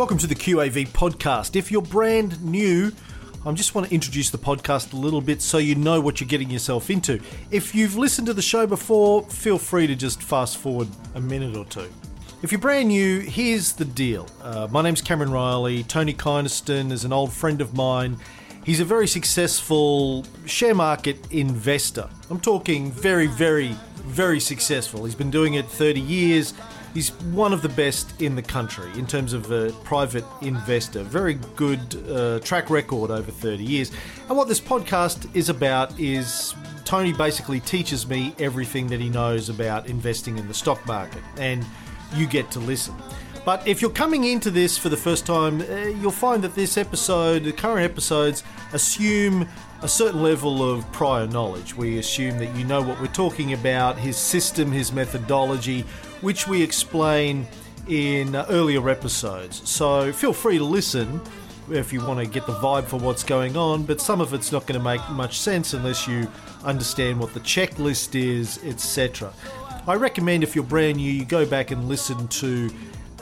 Welcome to the QAV podcast. If you're brand new, I just want to introduce the podcast a little bit so you know what you're getting yourself into. If you've listened to the show before, feel free to just fast forward a minute or two. If you're brand new, here's the deal. Uh, my name's Cameron Reilly. Tony Kynaston is an old friend of mine. He's a very successful share market investor. I'm talking very, very, very successful. He's been doing it 30 years. He's one of the best in the country in terms of a private investor. Very good uh, track record over 30 years. And what this podcast is about is Tony basically teaches me everything that he knows about investing in the stock market, and you get to listen. But if you're coming into this for the first time, uh, you'll find that this episode, the current episodes, assume a certain level of prior knowledge. We assume that you know what we're talking about, his system, his methodology, which we explain in uh, earlier episodes. So feel free to listen if you want to get the vibe for what's going on, but some of it's not going to make much sense unless you understand what the checklist is, etc. I recommend if you're brand new, you go back and listen to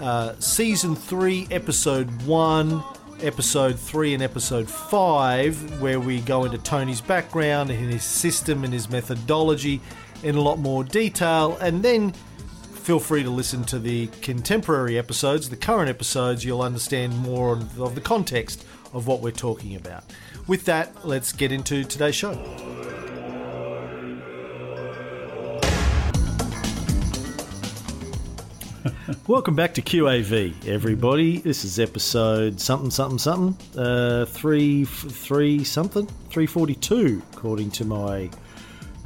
uh, season 3, episode 1, episode 3, and episode 5, where we go into Tony's background and his system and his methodology in a lot more detail, and then feel free to listen to the contemporary episodes, the current episodes, you'll understand more of the context of what we're talking about. With that, let's get into today's show. Welcome back to QAV, everybody. This is episode something, something, something, uh, three, three something, three forty-two, according to my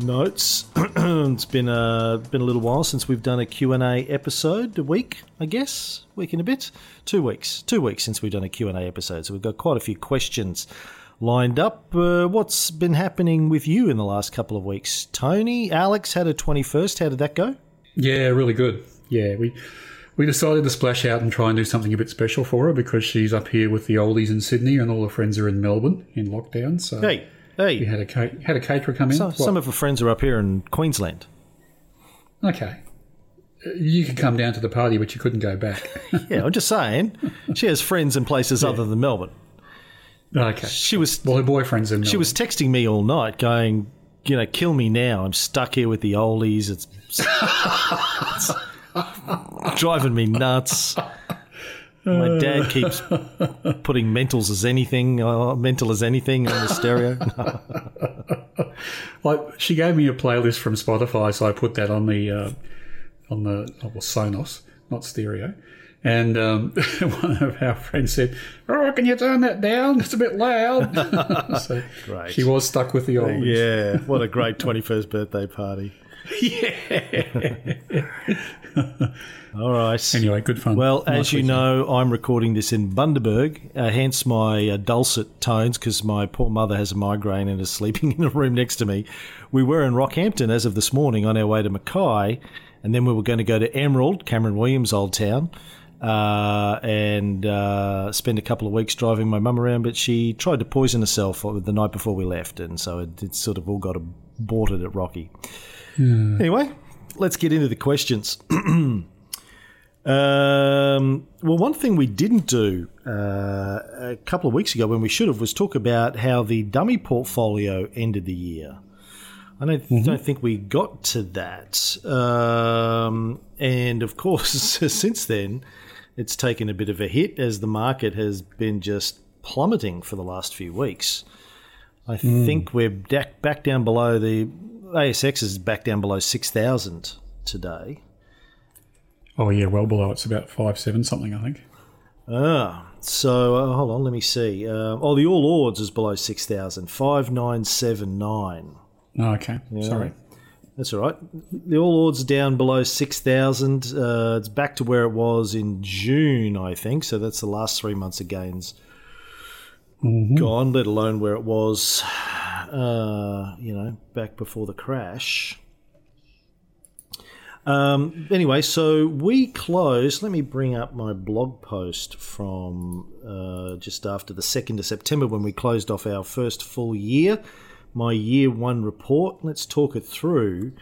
notes. it's been a been a little while since we've done a Q and A episode. A week, I guess, week and a bit, two weeks, two weeks since we've done a Q and A episode. So we've got quite a few questions lined up. Uh, what's been happening with you in the last couple of weeks, Tony? Alex had a twenty-first. How did that go? Yeah, really good. Yeah, we we decided to splash out and try and do something a bit special for her because she's up here with the oldies in Sydney and all her friends are in Melbourne in lockdown. So Hey, hey. we had a ca- had a caterer come in. Some, some of her friends are up here in Queensland. okay, Uh, you could come down to the party, but you couldn't go back. Yeah, I'm just saying. She has friends in places other than Melbourne. okay. She was Well, her boyfriend's in. Melbourne. she was texting me all night, going, you know, kill me now. I'm stuck here with the oldies. It's, it's driving me nuts. My dad keeps putting mentals as anything, uh, mental as anything on the stereo. Like she gave me a playlist from Spotify, so I put that on the uh, on the oh, well, Sonos, not stereo. And um, one of our friends said, "Oh, can you turn that down? It's a bit loud." so Great. she was stuck with the old. yeah, what a great 21st birthday party. All right. Anyway, good fun. Well, Nice as you weekend. know, I'm recording this in Bundaberg, uh, hence my uh, dulcet tones because my poor mother has a migraine and is sleeping in a room next to me. We were in Rockhampton as of this morning on our way to Mackay, and then we were going to go to Emerald, Cameron Williams' old town, uh, and uh, spend a couple of weeks driving my mum around. But she tried to poison herself the night before we left, and so it, it sort of all got aborted at Rocky. Anyway, let's get into the questions. Um, well, one thing we didn't do uh, a couple of weeks ago when we should have was talk about how the dummy portfolio ended the year. I don't, don't think we got to that. Um, and of course, since then, it's taken a bit of a hit as the market has been just plummeting for the last few weeks. I think we're back, back down below the ASX is back down below 6,000 today. oh yeah, well below. It's about five seven something, I think. Ah, so uh, hold on, let me see. Uh, oh, the All Ords is below 6,000, 5979. Oh, okay, sorry. That's all right. The All Ords down below 6,000. Uh, it's back to where it was in June, I think. So that's the last three months of gains gone, let alone where it was, uh, you know, back before the crash. Um, anyway, so we closed. Let me bring up my blog post from uh, just after the 2nd of September when we closed off our first full year, my year one report. Let's talk it through.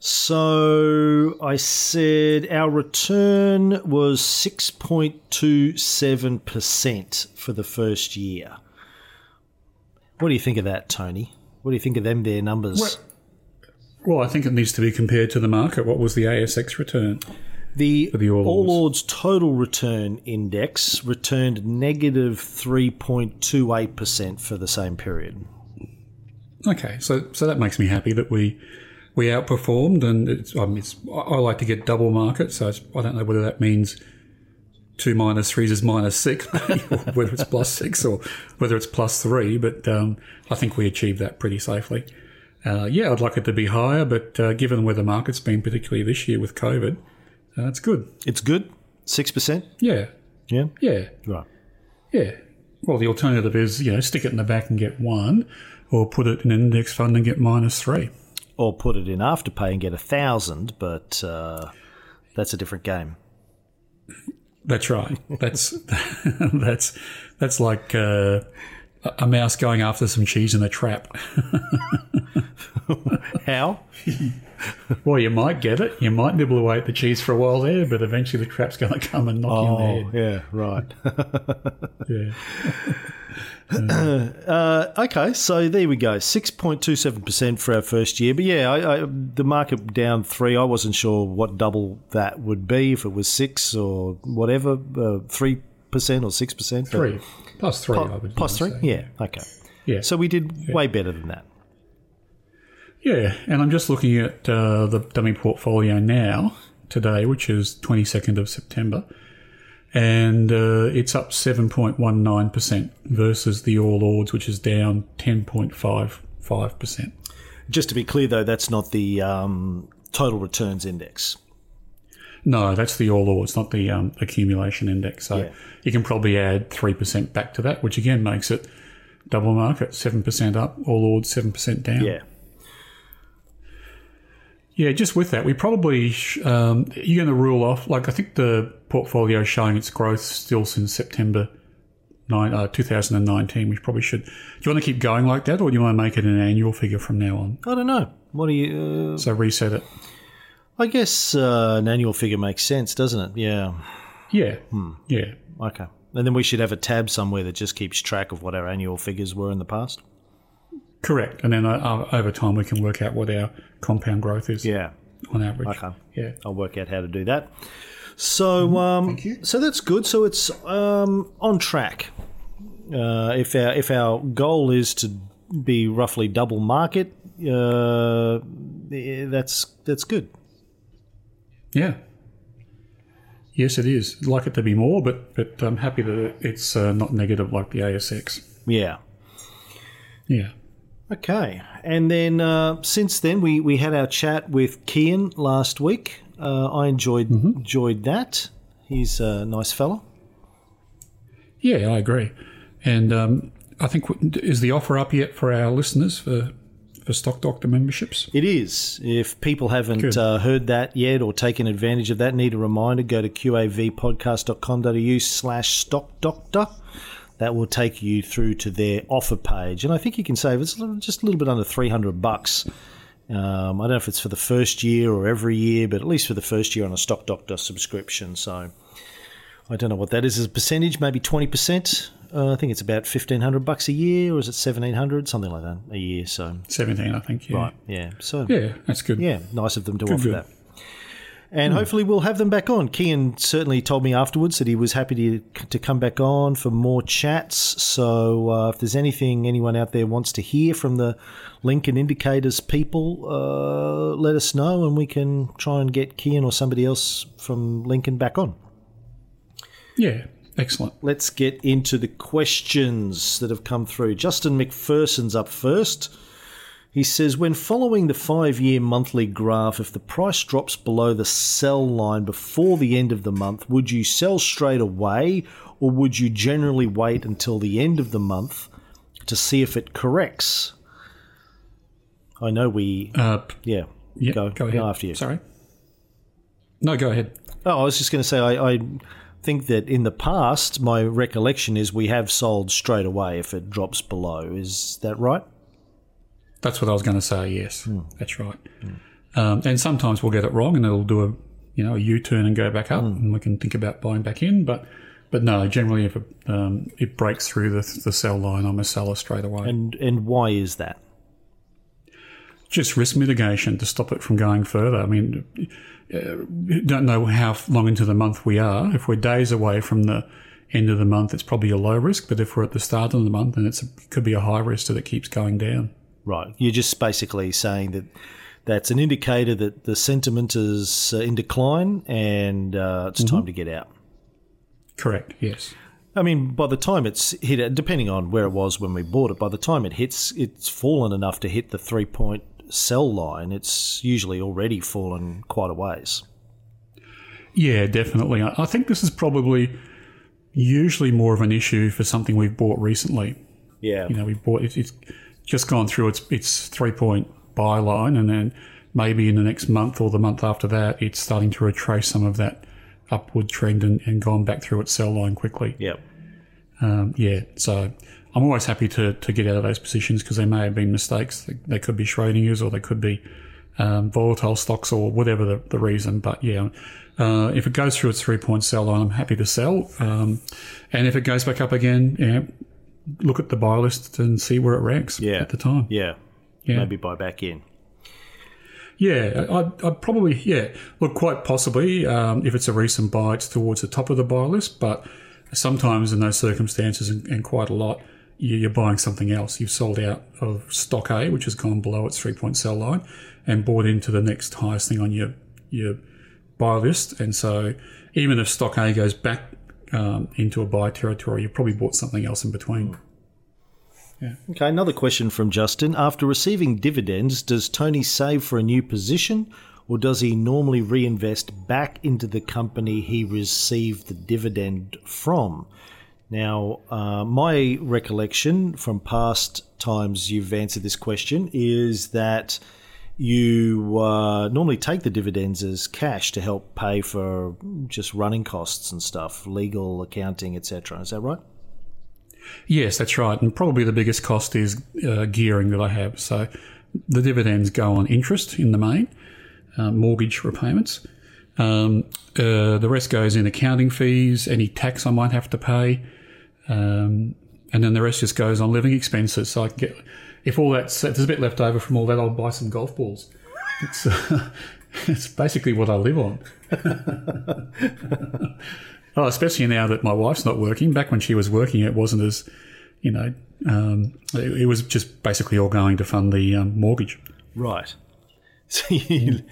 So I said our return was 6.27% for the first year. What do you think of that, Tony? What do you think of them, their numbers? Well- Well, I think it needs to be compared to the market. What was the ASX return? the the All All Ords. Total return index returned negative 3.28% for the same period. Okay, so so that makes me happy that we we outperformed, and it's, I, mean, it's I I like to get double market, so it's, I don't know whether that means two minus threes is minus six, whether it's plus six or whether it's plus three, but um, I think we achieved that pretty safely. Uh, yeah, I'd like it to be higher, but uh, given where the market's been, particularly this year with COVID, uh, it's good. It's good? 6%? Yeah, Yeah. yeah. Right. Yeah. Well, the alternative is, you know, stick it in the back and get one, or put it in an index fund and get minus three. Or put it in Afterpay and get a thousand, but uh, that's a different game. That's right. That's that's that's like uh, a- mouse going after some cheese in a trap. How? Well, you might get it. You might nibble away at the cheese for a while there, but eventually the trap's going to come and knock you in the head. yeah, right. Yeah. Uh, okay, so there we go. 6.27% for our first year. But yeah, I, I, the market down three. I wasn't sure what double that would be, if it was six or whatever, uh, 3% or 6%. but- Three plus three. I would Plus three? say. Yeah, okay. Yeah. So we did way better than that. Yeah, and I'm just looking at uh, the dummy portfolio now, today, which is 22nd of September, and uh, it's up 7.19% versus the All Ords, which is down 10.55%. Just to be clear, though, that's not the um, total returns index. No, that's the All Ords, not the um, accumulation index. So Yeah. you can probably add 3% back to that, which again makes it double market, 7% up, All Ords 7% down. Yeah. Yeah, just with that, we probably sh- um, you're going to rule off. Like I think the portfolio is showing its growth still since September nine, uh, 2019. We probably should. Do you want to keep going like that, or do you want to make it an annual figure from now on? I don't know. What do you. Uh, So reset it. I guess uh, an annual figure makes sense, doesn't it? Yeah. Yeah, Hmm. yeah, Okay. And then we should have a tab somewhere that just keeps track of what our annual figures were in the past. Correct. And then uh, over time, we can work out what our compound growth is Yeah. on average. Okay. Yeah. I'll work out how to do that. So, um, so that's good. So it's um, on track. Uh, if our if our goal is to be roughly double market, uh, eh, that's that's good. Yeah. Yes, it is. I'd like it to be more, but but I'm happy that it's uh, not negative like the ASX. Yeah. Yeah. Okay. And then uh, since then, we, we had our chat with Kian last week. Uh, I enjoyed enjoyed that. He's a nice fella. Yeah, I agree. And um, I think is the offer up yet for our listeners for for Stock Doctor memberships? It is. If people haven't uh, heard that yet or taken advantage of that, need a reminder, go to qavpodcast.com.au slash stock doctor. That will take you through to their offer page. And I think you can save it's just a little bit under 300 bucks. Um, I don't know if it's for the first year or every year, but at least for the first year on a Stock Doctor subscription. So I don't know what that is as a percentage, maybe 20%. Uh, I think it's about 1500 bucks a year, or is it 1700 Something like that a year. So, Seventeen, I think. Yeah. right, yeah. So, Yeah, that's good. yeah, nice of them to offer good. that. And hopefully we'll have them back on. Kian certainly told me afterwards that he was happy to, to come back on for more chats. So uh, if there's anything anyone out there wants to hear from the Lincoln Indicators people, uh, let us know and we can try and get Kian or somebody else from Lincoln back on. Yeah, excellent. Let's get into the questions that have come through. Justin McPherson's up first. He says, when following the five year monthly graph, if the price drops below the sell line before the end of the month, would you sell straight away or would you generally wait until the end of the month to see if it corrects? I know we. Uh, Yeah. yeah, go, go, ahead. after you. Sorry. No, go ahead. Oh, I was just going to say, I, I think that in the past, my recollection is we have sold straight away if it drops below. Is that right? That's what I was going to say. Yes, Hmm. that's right. Um, and sometimes we'll get it wrong and it'll do a you know a U turn and go back up, Hmm. and we can think about buying back in. But but no, generally if it, um, it breaks through the, the sell line, I'm a seller straight away. And and why is that? just risk mitigation to stop it from going further. I mean, uh, don't know how long into the month we are. If we're days away from the end of the month, it's probably a low risk. But if we're at the start of the month, then it's a, it could be a high risk that it keeps going down. Right. You're just basically saying that that's an indicator that the sentiment is uh, in decline and uh, it's time to get out. Correct. Yes. I mean, by the time it's hit, depending on where it was when we bought it, by the time it hits, it's fallen enough to hit the three point sell line. It's usually already fallen quite a ways. Yeah, definitely. I think this is probably usually more of an issue for something we've bought recently. Yeah. you know, we bought it, it's just gone through its its three point buy line, and then maybe in the next month or the month after that, it's starting to retrace some of that upward trend and, and gone back through its sell line quickly. Yep. Um, yeah, so I'm always happy to, to get out of those positions because they may have been mistakes. They, they could be Schrodinger's or they could be um, volatile stocks or whatever the, the reason. But yeah, uh, if it goes through its three point sell line, I'm happy to sell. Um, and if it goes back up again, yeah, look at the buy list and see where it ranks Yeah. at the time. Yeah. Yeah. Maybe buy back in. Yeah, I'd, I'd probably, yeah, look, quite possibly, um, if it's a recent buy, it's towards the top of the buy list, but sometimes in those circumstances, and, and quite a lot, you- you're buying something else. You've sold out of stock A, which has gone below its three point sell line, and bought into the next highest thing on your, your buy list. And so even if stock A goes back um, into a buy territory, you've probably bought something else in between. Okay, another question from Justin. After receiving dividends, does Tony save for a new position or does he normally reinvest back into the company he received the dividend from? Now, uh, my recollection from past times you've answered this question is that you uh, normally take the dividends as cash to help pay for just running costs and stuff, legal, accounting, etc. Is that right? Yes, that's right. And probably the biggest cost is uh, gearing that I have. So the dividends go on interest in the main, uh, mortgage repayments. Um, uh, the rest goes in accounting fees, any tax I might have to pay. Um, and then the rest just goes on living expenses. So I get, if all that's, if there's a bit left over from all that, I'll buy some golf balls. It's, uh, it's basically what I live on. Oh, especially now that my wife's not working. Back when she was working, it wasn't as, you know, um, it, it was just basically all going to fund the um, mortgage. Right. So you,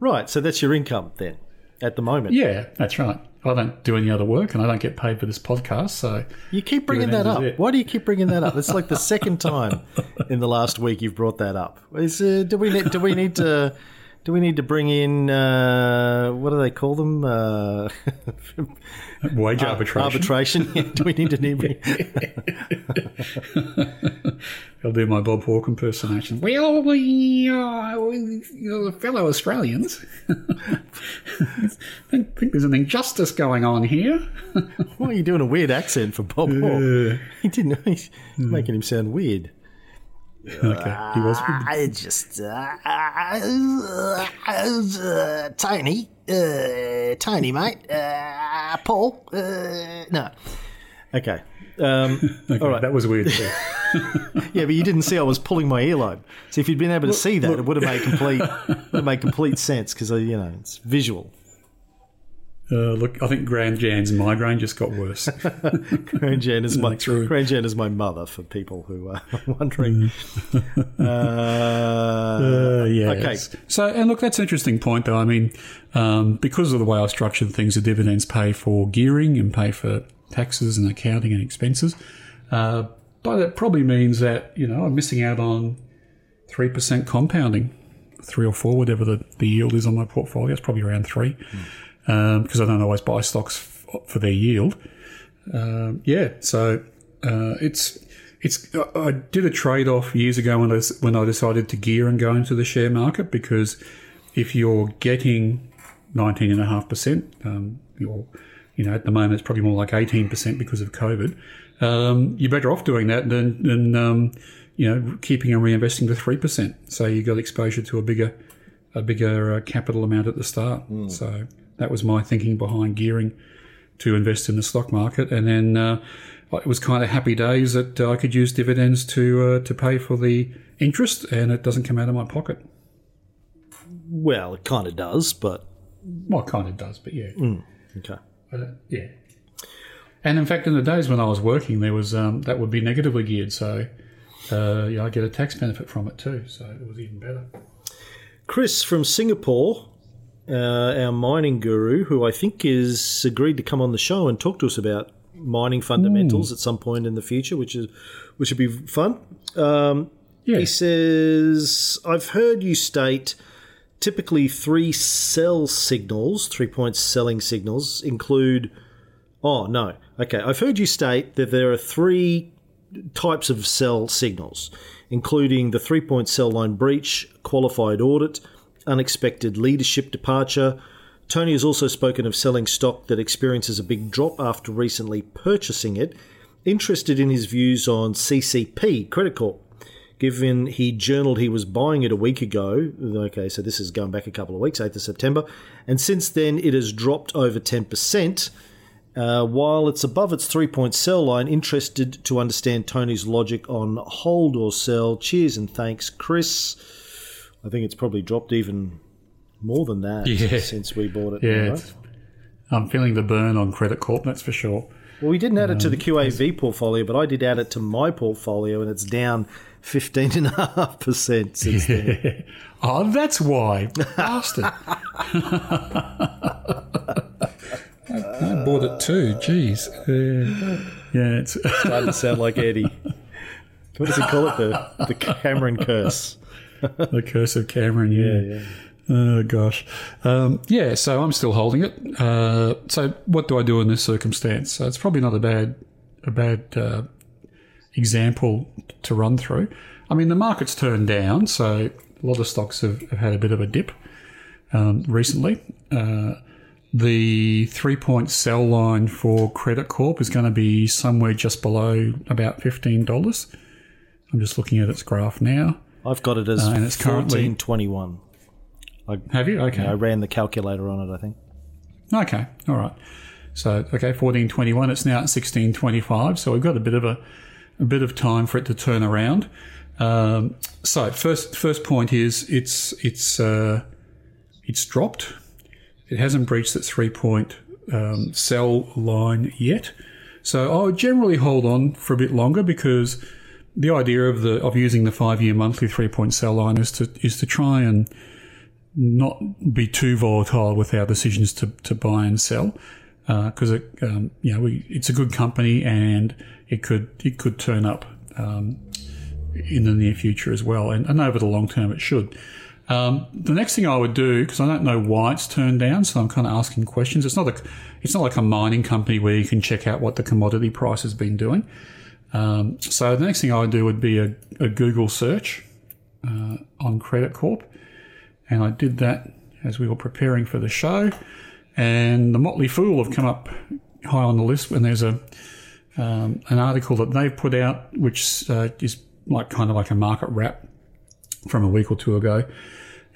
right. So that's your income then, at the moment. Yeah, that's right. I don't do any other work, and I don't get paid for this podcast. So You keep bringing that up. Why do you keep bringing that up? It's like the second time in the last week you've brought that up. Is, uh, do we need, do we need to do we need to bring in uh, what do they call them? Uh, wage arbitration. arbitration. Do we need to need? I'll do my Bob Hawke impersonation. Well, we, uh, we uh, fellow Australians think, think there's an injustice going on here. Why are you doing a weird accent for Bob Hawke? He didn't. He's making him sound weird. okay, he was. I just uh, uh, uh, tiny, uh, tiny mate, uh, Paul. Uh, no, okay. Um, Okay, all right. that was weird too. Yeah, but you didn't see I was pulling my earlobe. So if you'd been able to see that, it would have made complete would have made complete sense because you know it's visual. Uh, look, I think Grand Jan's migraine just got worse. Grand Jan is my True. Grand Jan is my mother for people who are wondering. uh, Uh, yeah. Okay. So, and look, that's an interesting point, though. I mean, um, because of the way I structured things, the dividends pay for gearing and pay for taxes and accounting and expenses. Uh, but it probably means that, you know, I'm missing out on 3% compounding, three or four, whatever the, the yield is on my portfolio. It's probably around three because I don't always buy stocks f- for their yield. Um, yeah, so uh, it's it's. I- did a trade off years ago when I when I decided to gear and go into the share market because if you're getting nineteen and a half percent, um, you're you know at the moment it's probably more like eighteen percent because of COVID. Um, you're better off doing that than than um, you know, keeping and reinvesting the three percent. So you got exposure to a bigger, a bigger uh, capital amount at the start. So that was my thinking behind gearing to invest in the stock market, and then uh, it was kind of happy days that I could use dividends to uh, to pay for the interest, and it doesn't come out of my pocket. Well, it kind of does, but Well, it kind of does, but yeah, okay. But, yeah. And in fact, in the days when I was working, there was um, that would be negatively geared, so uh, yeah, I get a tax benefit from it too, so it was even better. Chris from Singapore, uh, our mining guru, who I think is agreed to come on the show and talk to us about mining fundamentals at some point in the future, which is which would be fun. Um, Yeah, He says, I've heard you state typically three sell signals, three point selling signals include. Oh, no. Okay. I've heard you state that there are three types of sell signals, including the three point sell line breach, qualified audit, unexpected leadership departure. Tony has also spoken of selling stock that experiences a big drop after recently purchasing it. Interested in his views on CCP, Credit Corp given he journaled he was buying it a week ago. Okay, so this is going back a couple of weeks, 8th of September. And since then, it has dropped over 10%. Uh, while it's above its three point sell line, interested to understand Tony's logic on hold or sell. Cheers and thanks, Chris. I think it's probably dropped even more than that Yeah. since we bought it. yeah. right? I'm feeling the burn on Credit Corp, that's for sure. Well, we didn't add it to the QAV portfolio, but I did add it to my portfolio, and it's down 15.5% since then. Oh, that's why, bastard. I, I bought it too. Jeez. Uh, yeah, it's Starting to sound like Eddie. What does he call it? The, the Cameron curse. the curse of Cameron. Yeah. yeah. Oh gosh. Um, yeah. So I'm still holding it. Uh, so what do I do in this circumstance? So it's probably not a bad a bad uh, example to run through. I mean, the market's turned down, so a lot of stocks have, have had a bit of a dip um, recently. Uh, the three point sell line for Credit Corp is going to be somewhere just below about $15. I'm just looking at its graph now. I've got it as and it's currently- 1421. Have you? Okay. I ran the calculator on it, I think. Okay, all right. So okay, fourteen twenty one. It's now at sixteen twenty five. So we've got a bit of a, a bit of time for it to turn around. Um, so first first point is it's it's uh, it's dropped. It hasn't breached its three point um, sell line yet. So I would generally hold on for a bit longer because the idea of the of using the five year monthly three point sell line is to is to try and not be too volatile with our decisions to, to buy and sell because it um, you know we, it's a good company and it could it could turn up um, in the near future as well and, and over the long term it should. Um, the next thing I would do because I don't know why it's turned down, so I'm kind of asking questions. It's not a it's not like a mining company where you can check out what the commodity price has been doing. Um, so the next thing I would do would be a, a Google search uh, on Credit Corp and I did that as we were preparing for the show. And the Motley Fool have come up high on the list when there's a um, an article that they've put out, which uh, is like kind of like a market wrap from a week or two ago,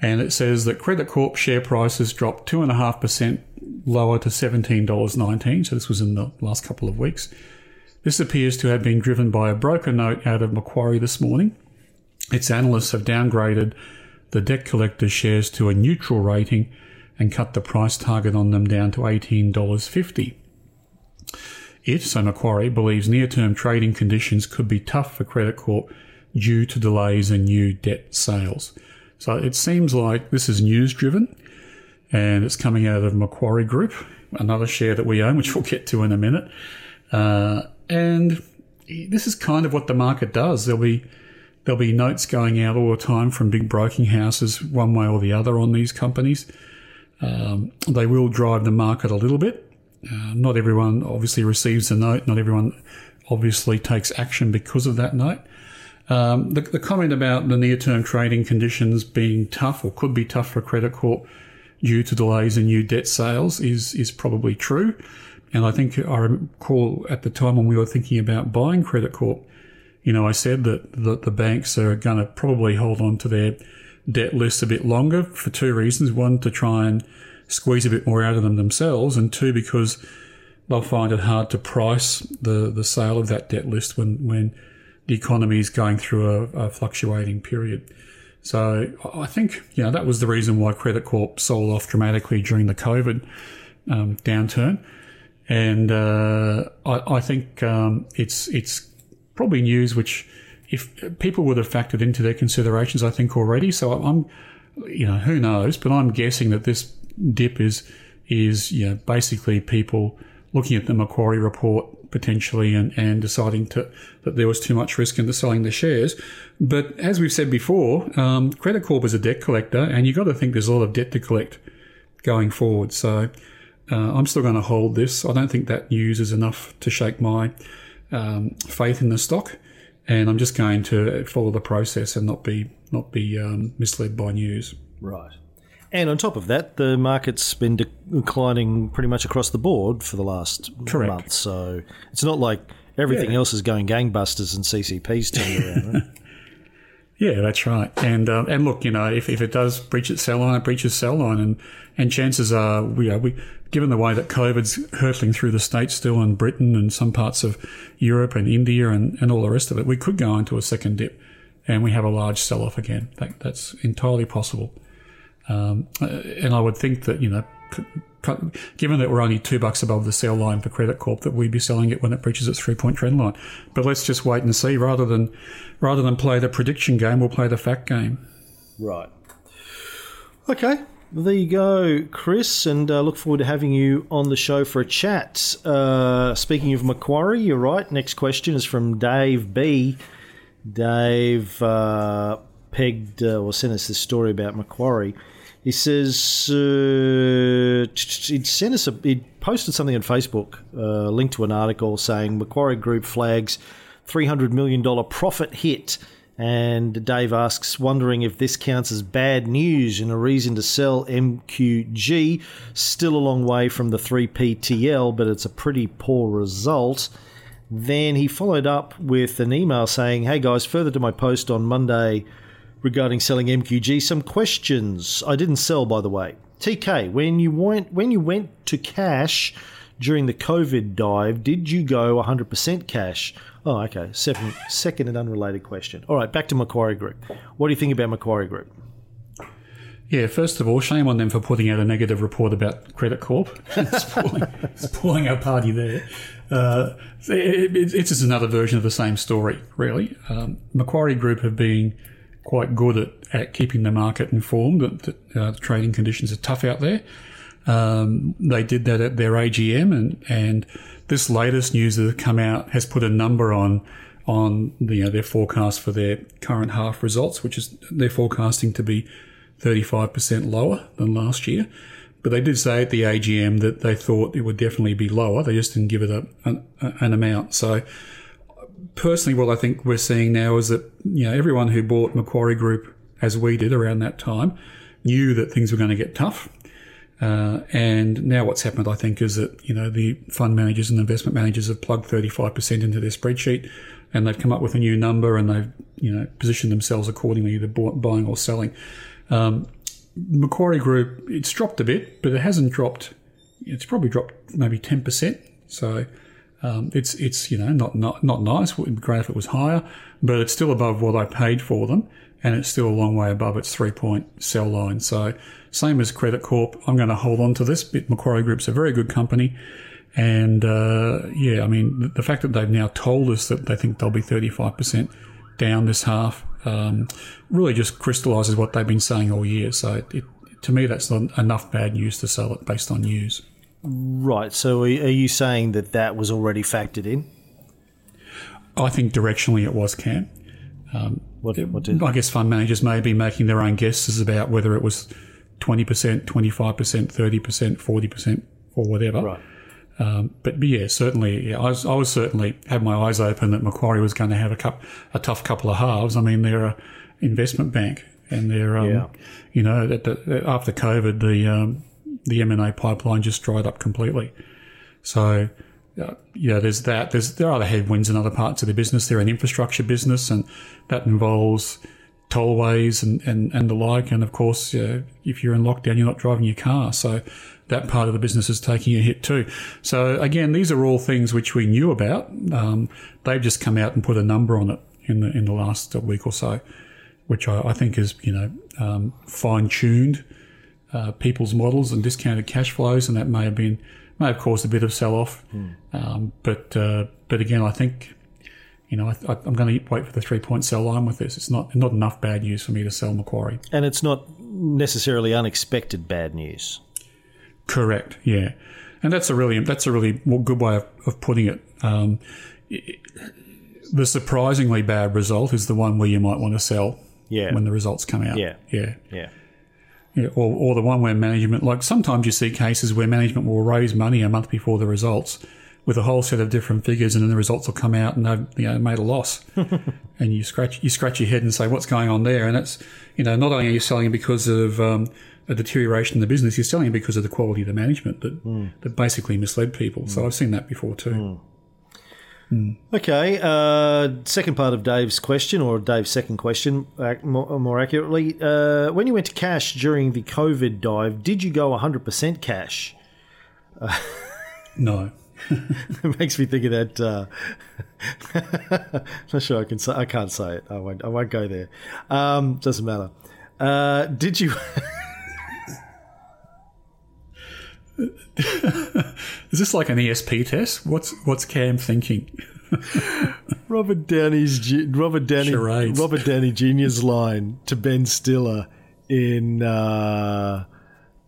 and it says that Credit Corp share prices dropped two and a half percent lower to seventeen dollars nineteen. So this was in the last couple of weeks. This appears to have been driven by a broker note out of Macquarie this morning. Its analysts have downgraded the debt collector shares to a neutral rating and cut the price target on them down to $18.50. It, so Macquarie, believes near term trading conditions could be tough for Credit Corp due to delays in new debt sales. So it seems like this is news driven and it's coming out of Macquarie Group, another share that we own, which we'll get to in a minute. Uh, and this is kind of what the market does. There'll be there'll be notes going out all the time from big broking houses, one way or the other, on these companies. Um, they will drive the market a little bit. Uh, not everyone obviously receives the note. Not everyone obviously takes action because of that note. Um, the, the comment about the near-term trading conditions being tough or could be tough for Credit Corp due to delays in new debt sales is is probably true. And I think I recall at the time when we were thinking about buying Credit Corp, you know, I said that, that the banks are going to probably hold on to their debt list a bit longer for two reasons. One, to try and squeeze a bit more out of them themselves, and two, because they'll find it hard to price the, the sale of that debt list when, when the economy is going through a, a fluctuating period. So I think, you know, that was the reason why Credit Corp sold off dramatically during the COVID um, downturn. And uh, I, I, think um, it's it's probably news which if people would have factored into their considerations, I think already. So I'm, you know, who knows? But I'm guessing that this dip is is you know basically people looking at the Macquarie report potentially and, and deciding to that there was too much risk into selling the shares. But as we've said before, um, Credit Corp is a debt collector, and you've got to think there's a lot of debt to collect going forward. So uh, I'm still going to hold this. I don't think that news is enough to shake my um, faith in the stock, and I'm just going to follow the process and not be not be um, misled by news. Right. And on top of that, the market's been declining pretty much across the board for the last Correct. month. So it's not like everything yeah. else is going gangbusters and CCP's turning around. Right? Yeah, that's right. And uh, and look, you know, if, if it does breach its sell line, it breaches sell line, and and chances are, we are we given the way that COVID's hurtling through the states still, and Britain and some parts of Europe and India and, and all the rest of it, we could go into a second dip, and we have a large sell off again. That, that's entirely possible. Um, uh, and I would think that you know given that we're only two bucks above the sell line for Credit Corp, that we'd be selling it when it breaches its three point trend line. But let's just wait and see. Rather than rather than play the prediction game, we'll play the fact game. Right. Okay. Well, there you go, Chris, and uh, look forward to having you on the show for a chat. Uh, speaking of Macquarie, you're right. Next question is from Dave B. Dave uh, pegged uh, or sent us this story about Macquarie. He says uh, he'd sent us a he posted something on Facebook, uh, linked to an article saying Macquarie Group flags three hundred million dollar profit hit. And Dave asks, wondering if this counts as bad news and a reason to sell MQG. Still a long way from the 3PTL, but it's a pretty poor result. Then he followed up with an email saying, Hey guys, further to my post on Monday regarding selling MQG. Some questions. I didn't sell, by the way. TK, when you went when you went to cash during the COVID dive, did you go 100% cash? Oh, okay. Second, second and unrelated question. All right, back to Macquarie Group. What do you think about Macquarie Group? Yeah, first of all, shame on them for putting out a negative report about Credit Corp. it's, pulling, our party there. Uh, it, it, it's just another version of the same story, really. Um, Macquarie Group have been quite good at, at keeping the market informed that, that uh, the trading conditions are tough out there. Um, they did that at their AGM, and, and this latest news that has come out has put a number on on you know, their forecast for their current half results, which is they're forecasting to be 35% lower than last year. But they did say at the AGM that they thought it would definitely be lower. They just didn't give it a, an, an amount. So personally, what I think we're seeing now is that you know everyone who bought Macquarie Group as we did around that time knew that things were going to get tough. Uh, and now what's happened, I think, is that you know the fund managers and investment managers have plugged 35% into their spreadsheet, and they've come up with a new number, and they've you know positioned themselves accordingly, either buying or selling. Um, Macquarie Group, it's dropped a bit, but it hasn't dropped. It's probably dropped maybe 10%. So um, it's it's you know not not not nice. It would be great if it was higher, but it's still above what I paid for them, and it's still a long way above its three point sell line. So same as Credit Corp, I'm going to hold on to this. Bit Macquarie Group's a very good company, and uh, yeah, I mean the, the, fact that they've now told us that they think they'll be 35 percent down this half um, really just crystallises what they've been saying all year. So it, to me, that's not enough bad news to sell it based on news. Right. So are you saying that that was already factored in? I think directionally it was, Cam. Um, what, what did? I guess fund managers may be making their own guesses about whether it was 20%, 25%, 30%, 40%, or whatever. Right. Um, but, yeah, certainly, yeah, I, was, I was certainly had my eyes open that Macquarie was going to have a, cup, a tough couple of halves. I mean, they're a investment bank, and they're, um, yeah. you know, after COVID, the um, the M&A pipeline just dried up completely. So uh, yeah, there's that. There's there are other headwinds in other parts of the business. They're an infrastructure business, and that involves tollways and, and, and the like. And of course, uh, if you're in lockdown, you're not driving your car, so that part of the business is taking a hit too. So again, these are all things which we knew about. Um, they've just come out and put a number on it in the in the last week or so, which I, I think is you know um, fine tuned uh, people's models and discounted cash flows, and that may have been may have caused a bit of sell off. Mm. Um, but uh, but again, I think you know I, am going to wait for the three point sell line with this. It's not not enough bad news for me to sell Macquarie, and it's not necessarily unexpected bad news. Correct. Yeah, and that's a really that's a really good way of, of putting it. Um, it. The surprisingly bad result is the one where you might want to sell. Yeah. When the results come out. Yeah. Yeah. Yeah. Yeah, or, or the one where management, like sometimes you see cases where management will raise money a month before the results with a whole set of different figures, and then the results will come out and they've you know made a loss, and you scratch you scratch your head and say what's going on there, and it's you know not only are you selling because of um, a deterioration in the business, you're selling because of the quality of the management that mm. that basically misled people. Mm. So I've seen that before too. Mm. Mm. Okay, uh, second part of Dave's question, or Dave's second question, more, more accurately. Uh, when you went to cash during the COVID dive, did you go 100% cash? Uh, no. it makes me think of that. Uh, I'm not sure I can say. I can't say it. I won't. I won't go there. Um, doesn't matter. Uh, did you? Is this like an ESP test? What's what's Cam thinking? Robert Downey's Robert Downey Charades. Robert Downey Jr.'s line to Ben Stiller in uh,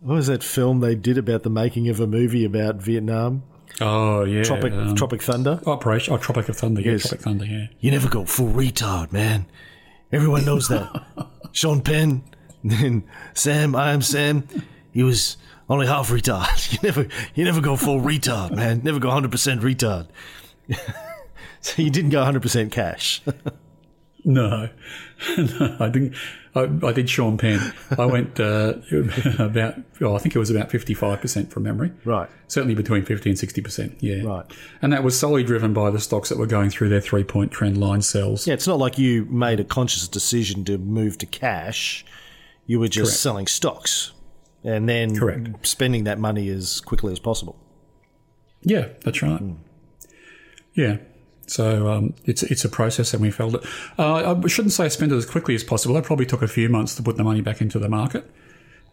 what was that film they did about the making of a movie about Vietnam? Oh yeah, Tropic um, Tropic Thunder. Operation. Oh, Tropic of Thunder. Yes. Yeah, Tropic Thunder. Yeah. You never go full retard, man. Everyone knows that. Sean Penn, then Sam. I am Sam. He was only half retard. You never, you never go full retard, man. Never go hundred percent retard. so you didn't go hundred percent cash. no. no, I didn't. I, I, did Sean Penn. I went uh, about, I think it was about 55% from memory. Right. Certainly between 50 and 60%. Yeah. Right. And that was solely driven by the stocks that were going through their three point trend line sells. Yeah, it's not like you made a conscious decision to move to cash. You were just Correct. selling stocks and then Correct. spending that money as quickly as possible. Yeah, that's right. Mm. Yeah. So um, it's it's a process, and we felt it. Uh, I shouldn't say spend it as quickly as possible. It probably took a few months to put the money back into the market.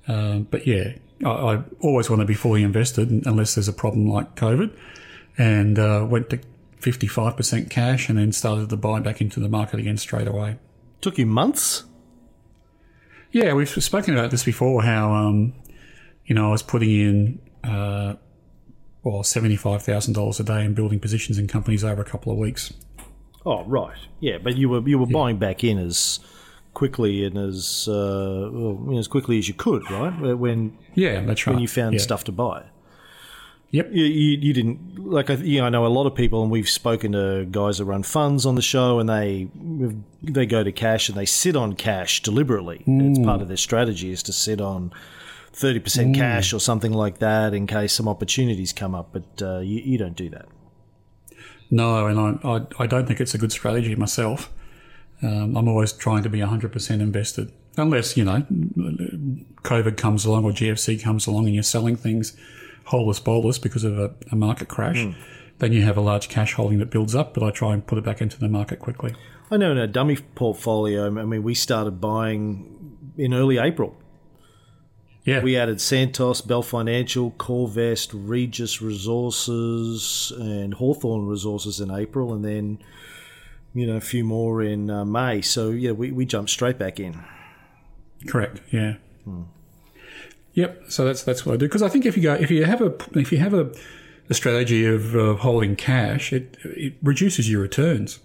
Uh, but yeah, I, I, always want to be fully invested unless there's a problem like COVID, and uh, went to fifty five percent cash, and then started to buy back into the market again straight away. Took you months. Yeah, we've spoken about this before. How um, you know I was putting in uh, well seventy five thousand dollars a day in building positions in companies over a couple of weeks. Oh right, yeah, but you were you were yeah. buying back in as quickly and as uh, well, as quickly as you could, right? When yeah, that's right. When you found yeah. stuff to buy. Yep. You, you, you, didn't like you know, I know a lot of people, and we've spoken to guys that run funds on the show, and they they go to cash and they sit on cash deliberately. Mm. It's part of their strategy is to sit on thirty percent mm. cash or something like that in case some opportunities come up. But uh, you, you don't do that. No, and I, I, I don't think it's a good strategy myself. Um, I'm always trying to be 100% invested, unless you know COVID comes along or GFC comes along and you're selling things holeless bolus because of a, a market crash. Mm. Then you have a large cash holding that builds up, but I try and put it back into the market quickly. I know in a dummy portfolio, I mean, we started buying in early April. Yeah. We added Santos, Bell Financial, Corvest, Regis Resources, and Hawthorn Resources in April, and then, you know, a few more in uh, May. So, yeah, we, we jumped straight back in. Correct, yeah. Hmm. Yep. So that's that's what I do because I think if you go if you have a if you have a, a strategy of uh, holding cash, it it reduces your returns.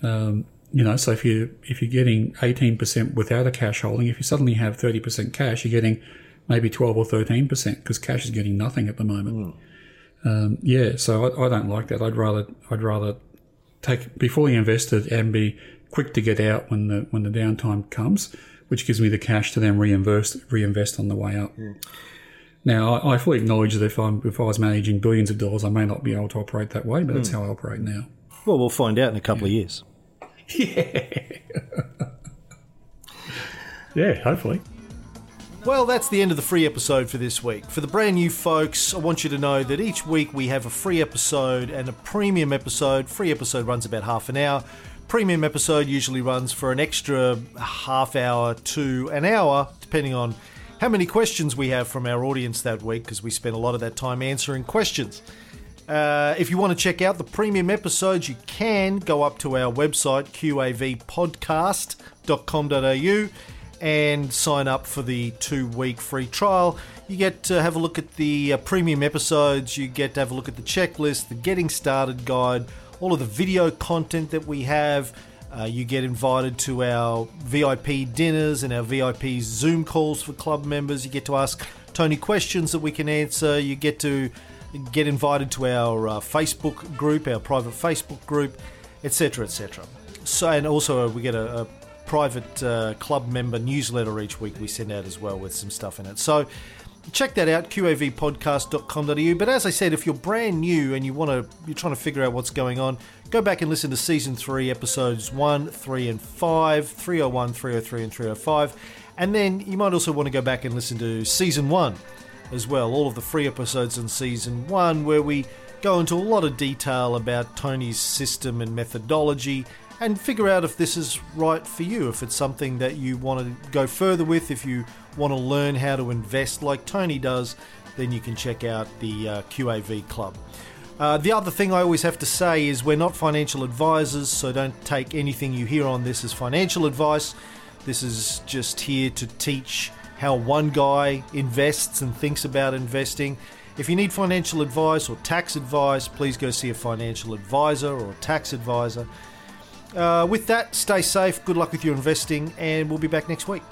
Um, you know, so if you if you're getting eighteen percent without a cash holding, if you suddenly have thirty percent cash, you're getting maybe twelve or thirteen percent because cash is getting nothing at the moment. Mm. Um, yeah, so I, I, don't like that. I'd rather I'd rather take be fully invested and be quick to get out when the when the downtime comes which gives me the cash to then reinvest reinvest on the way up. Mm. Now, I, I fully acknowledge that if, I'm, if I was managing billions of dollars, I may not be able to operate that way, but that's how I operate now. Well, we'll find out in a couple of years. Yeah. Yeah, hopefully. Well, that's the end of the free episode for this week. For the brand new folks, I want you to know that each week we have a free episode and a premium episode. Free episode runs about half an hour. Premium episode usually runs for an extra half hour to an hour, depending on how many questions we have from our audience that week, because we spend a lot of that time answering questions. Uh, if you want to check out the premium episodes, you can go up to our website, qavpodcast.com.au, and sign up for the two week free trial. You get to have a look at the uh, premium episodes, you get to have a look at the checklist, the getting started guide, all of the video content that we have. Uh, you get invited to our VIP dinners and our VIP Zoom calls for club members. You get to ask Tony questions that we can answer. You get to get invited to our uh, Facebook group, our private Facebook group, etc., etc. So, and also uh, we get a, a private uh, club member newsletter each week we send out as well with some stuff in it. So check that out qavpodcast.com.au but as i said if you're brand new and you want to you're trying to figure out what's going on go back and listen to season 3 episodes 1 3 and 5 301 303 and 305 and then you might also want to go back and listen to season 1 as well all of the free episodes in season 1 where we go into a lot of detail about tony's system and methodology and figure out if this is right for you, if it's something that you want to go further with, if you want to learn how to invest like Tony does, then you can check out the uh, QAV Club. Uh, the other thing I always have to say is we're not financial advisors, so don't take anything you hear on this as financial advice. This is just here to teach how one guy invests and thinks about investing. If you need financial advice or tax advice, please go see a financial advisor or tax advisor. Uh, with that, stay safe, good luck with your investing, and we'll be back next week.